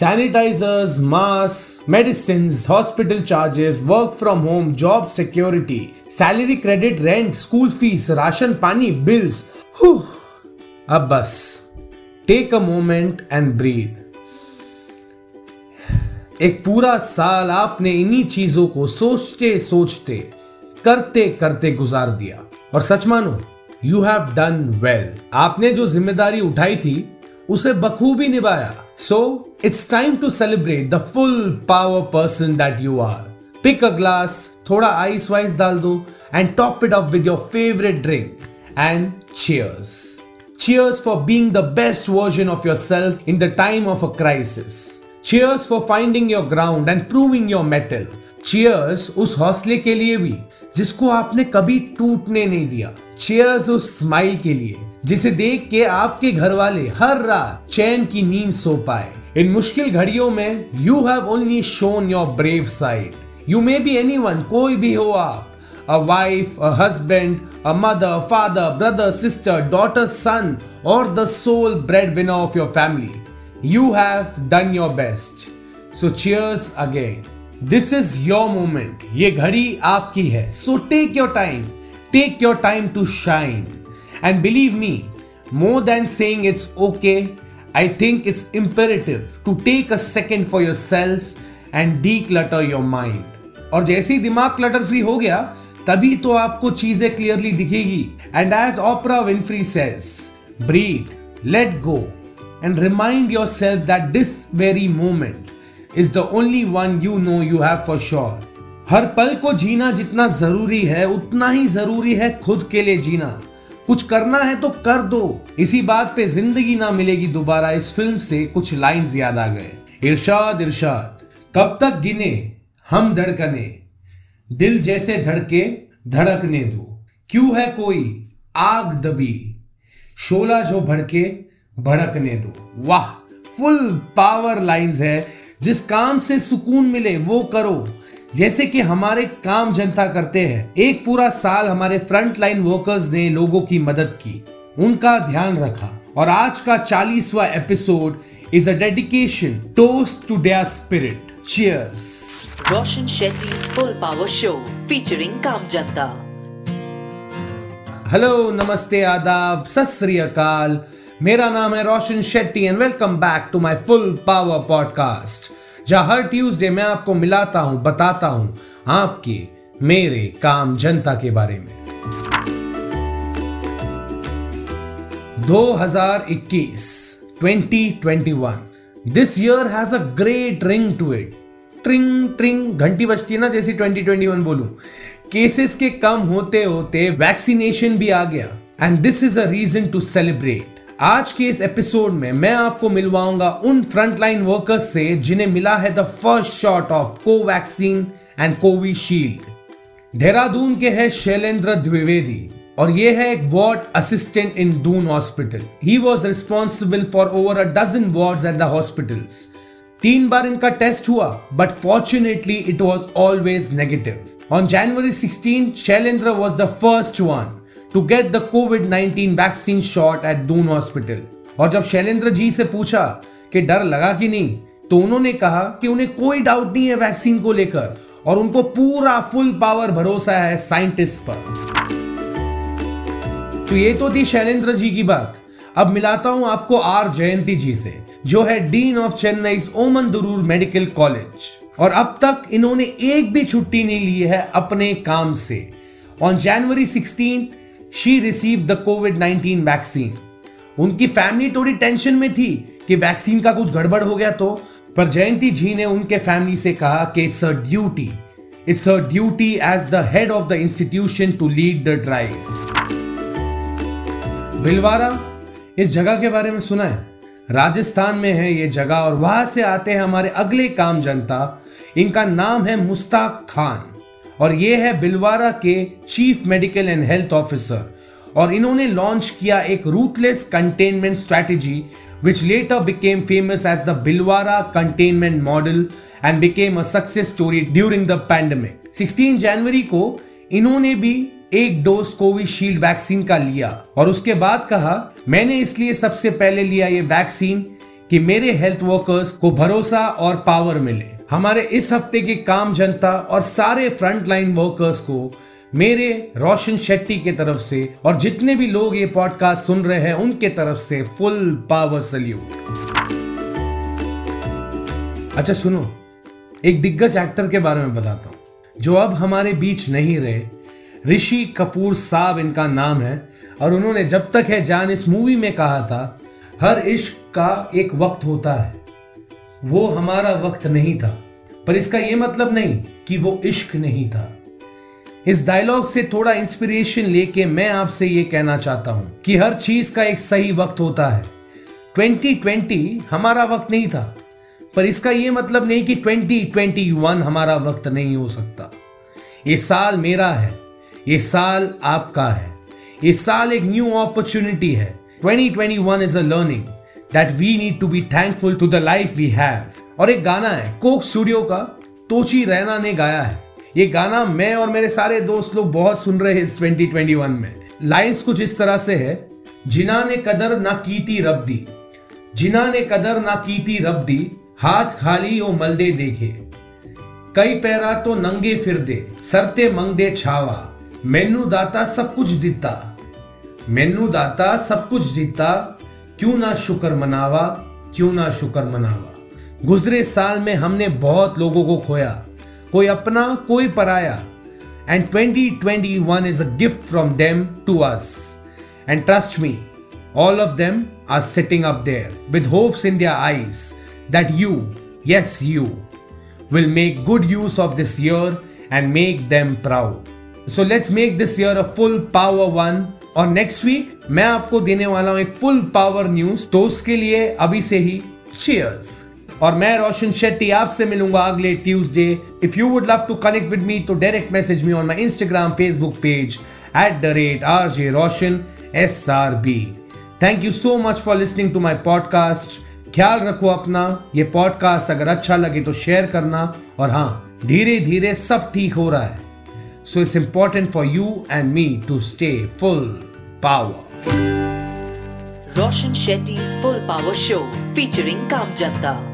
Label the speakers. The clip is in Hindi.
Speaker 1: Sanitizers mask medicine hospital charges work from home job security salary credit rent school fees ration पानी बिल्स अब बस take a moment and breathe एक पूरा साल आपने इन्हीं चीज़ों को सोचते सोचते, करते करते गुजार दिया। और सच मानो यू हैव डन वेल आपने जो ज़िम्मेदारी उठाई थी उसे बखूबी निभाया। So it's time to celebrate the full power person that you are pick a glass थोड़ा आइस वाइस डाल दो and top it up with your favourite drink and cheers Cheers for being the best version of yourself in the time of a crisis. Cheers for finding your ground and proving your mettle. Cheers उस हौसले के लिए भी, जिसको आपने कभी टूटने नहीं दिया. चेयर्स उस स्माइल के लिए. जिसे देख के आपके घर वाले हर रात चैन की नींद सो पाए। इन मुश्किल घड़ियों में you have only shone your brave side you may be anyone कोई भी हो आप। A wife a husband a mother father brother sister daughter son और the sole breadwinner of your family you have done your best so cheers again this is your moment ये घड़ी आपकी है। So take your time take your time to shine And believe me, more than saying it's okay, I think it's imperative to take a second for yourself and declutter your mind. और जैसे ही दिमाग क्लटर फ्री हो गया तभी तो आपको चीज़ें क्लियरली दिखेगी। And as Oprah Winfrey says breathe let go and remind yourself that this very moment is the only one you know you have for sure हर पल को जीना जितना ज़रूरी है उतना ही ज़रूरी है खुद के लिए जीना। कुछ करना है तो कर दो। इसी बात पे ज़िंदगी ना मिलेगी दोबारा। इस फ़िल्म से कुछ लाइंस याद आ गए। इरशाद इरशाद, कब तक गिने हम धड़कने? दिल जैसे धड़के धड़कने दो। क्यों है कोई आग दबी? शोला जो भड़के भड़कने दो। वाह, फुल पावर लाइंस है। जिस काम से सुकून मिले वो करो। जैसे कि हमारे काम जनता करते हैं। एक पूरा साल हमारे फ्रंट लाइन वर्कर्स ने लोगों की मदद की उनका ध्यान रखा। और आज का चालीसवा episode is a dedication toast to their spirit cheers
Speaker 2: Roshan Shetty's full power show featuring काम जनता
Speaker 1: हेलो नमस्ते आदाब सत मेरा नाम है Roshan Shetty and welcome back to my full power podcast जहाँ हर ट्यूसडे मैं आपको मिलाता हूँ, बताता हूँ आपके, मेरे काम जनता के बारे में। 2021 2021 this year has a great ring to it ट्रिंग ट्रिंग, घंटी बजती है ना, जैसी 2021 बोलूँ। केसेस के कम होते होते वैक्सीनेशन भी आ गया। And this is a reason to celebrate आज के इस एपिसोड में मैं आपको मिलवाऊँगा उन फ्रंटलाइन वर्कर्स से जिन्हें मिला है the first shot of Covaxin and Covishield Dehradun के है शैलेंद्र द्विवेदी और ये है एक ward assistant in Doon hospital he was responsible for over a dozen ward at the hospitals तीन बार इनका टेस्ट हुआ but fortunately it was always negative on January 16 Shailendra was the first one to get the COVID 19 vaccine shot at Doon hospital और जब शैलेंद्र जी से पूछा कि डर लगा कि नहीं तो उन्होंने कहा कि उन्हें कोई डाउट नहीं है वैक्सीन को लेकर और उनको पूरा फुल पावर भरोसा है साइंटिस्ट पर। तो ये तो थी शैलेंद्र जी की बात। अब मिलाता हूँ आपको आर जयंती जी से, जो है डीन ऑफ़ चेन्नई ओमन दुरूर मेडिकल कॉलेज और अब तक इन्होंने एक भी छुट्टी नहीं ली है अपने काम से। On January 16 she receive the COVID 19 vaccine उनकी फैमिली थोड़ी टेंशन में थी कि वैक्सीन का कुछ गड़बड़ हो गया तो पर जयंती जी ने उनके फैमिली से कहा कि it's a duty it's a duty as the head of the institution to lead the drive Bhilwara इस जगह के बारे में सुना है। राजस्थान में है ये जगह और वहाँ से आते हैं हमारे अगले काम जनता। इनका नाम है मुस्ताक खान। और ये है बिलवारा के chief medical and health officer. और इन्होंने लॉन्च किया एक ruthless containment strategy which later became famous as the Bhilwara containment model and became a success story during the pandemic 16 जनवरी को इन्होंने भी एक डोज कोविशील्ड वैक्सीन का लिया और उसके बाद कहा, मैंने इसलिए सबसे पहले लिया ये वैक्सीन कि मेरे हेल्थ वर्कर्स को भरोसा और पावर मिले। हमारे इस हफ़्ते के काम जनता और सारे फ्रंट लाइन वर्कर्स को मेरे रोशन शेट्टी के तरफ़ से और जितने भी लोग ये पॉडकास्ट सुन रहे हैं, उनके तरफ़ से फुल पावर सल्यूट अच्छा सुनो, एक दिग्गज एक्टर के बारे में बताता हूँ, जो अब हमारे बीच नहीं रहे। ऋषि कपूर साहब इनका नाम है, और उन्होंने जब तक है जान इस मूवी में कहा था, हर इश्क का एक वक्त होता है। वो हमारा वक्त नहीं था। पर इसका यह मतलब नहीं कि वो इश्क नहीं था। इस डायलॉग से थोड़ा इंस्पिरेशन लेके मैं आपसे ये कहना चाहता हूँ कि हर चीज़ का एक सही वक्त होता है। 2020 हमारा वक्त नहीं था। पर इसका यह मतलब नहीं कि 2021 हमारा वक्त नहीं हो सकता। ये साल मेरा है। ये साल आपका है। ये साल एक न्यू अपॉर्चुनिटी है। 2021 is a learning that we need to be thankful to the life we have. और एक गाना है कोक स्टूडियो का, तोची रैना ने गाया है। ये गाना मैं और मेरे सारे दोस्त लोग बहुत सुन रहे हैं इस 2021 में। लाइंस कुछ इस तरह से है जिना ने कदर ना कीती रब दी जिना ने कदर ना कीती रब दी हाथ खाली ओ मलदे देखे। कई पैरा तो नंगे फिर दे सरते मंग दे छावा। मैनू दाता सब कुछ दिता, मैनू दाता सब कुछ दिता क्यों ना शुक्र मनावा, क्यों ना शुक्र मनावा? गुजरे साल में हमने बहुत लोगों को खोया, कोई अपना, कोई पराया। And twenty twenty one is a gift from them to us and trust me all of them are sitting up there with hopes in their eyes that you yes you will make good use of this year and make them proud so let's make this year a full power one और नेक्स्ट वीक मैं आपको देने वाला हूँ एक फुल पावर न्यूज़ तो उसके लिए अभी से ही चीयर्स और मैं रोशन शेट्टी आपसे मिलूँगा अगले Tuesday if you would love to connect with me तो direct message me on my Instagram Facebook page at the rate R J Roshan S R B thank you so much for listening to my podcast ख्याल रखो अपना, ये पॉडकास्ट अगर अच्छा लगे तो शेयर करना। और हाँ धीरे धीरे सब ठीक हो रहा है। So it's important for you and me to stay full power.
Speaker 2: Roshan Shetty's Full Power Show featuring Kamjanta.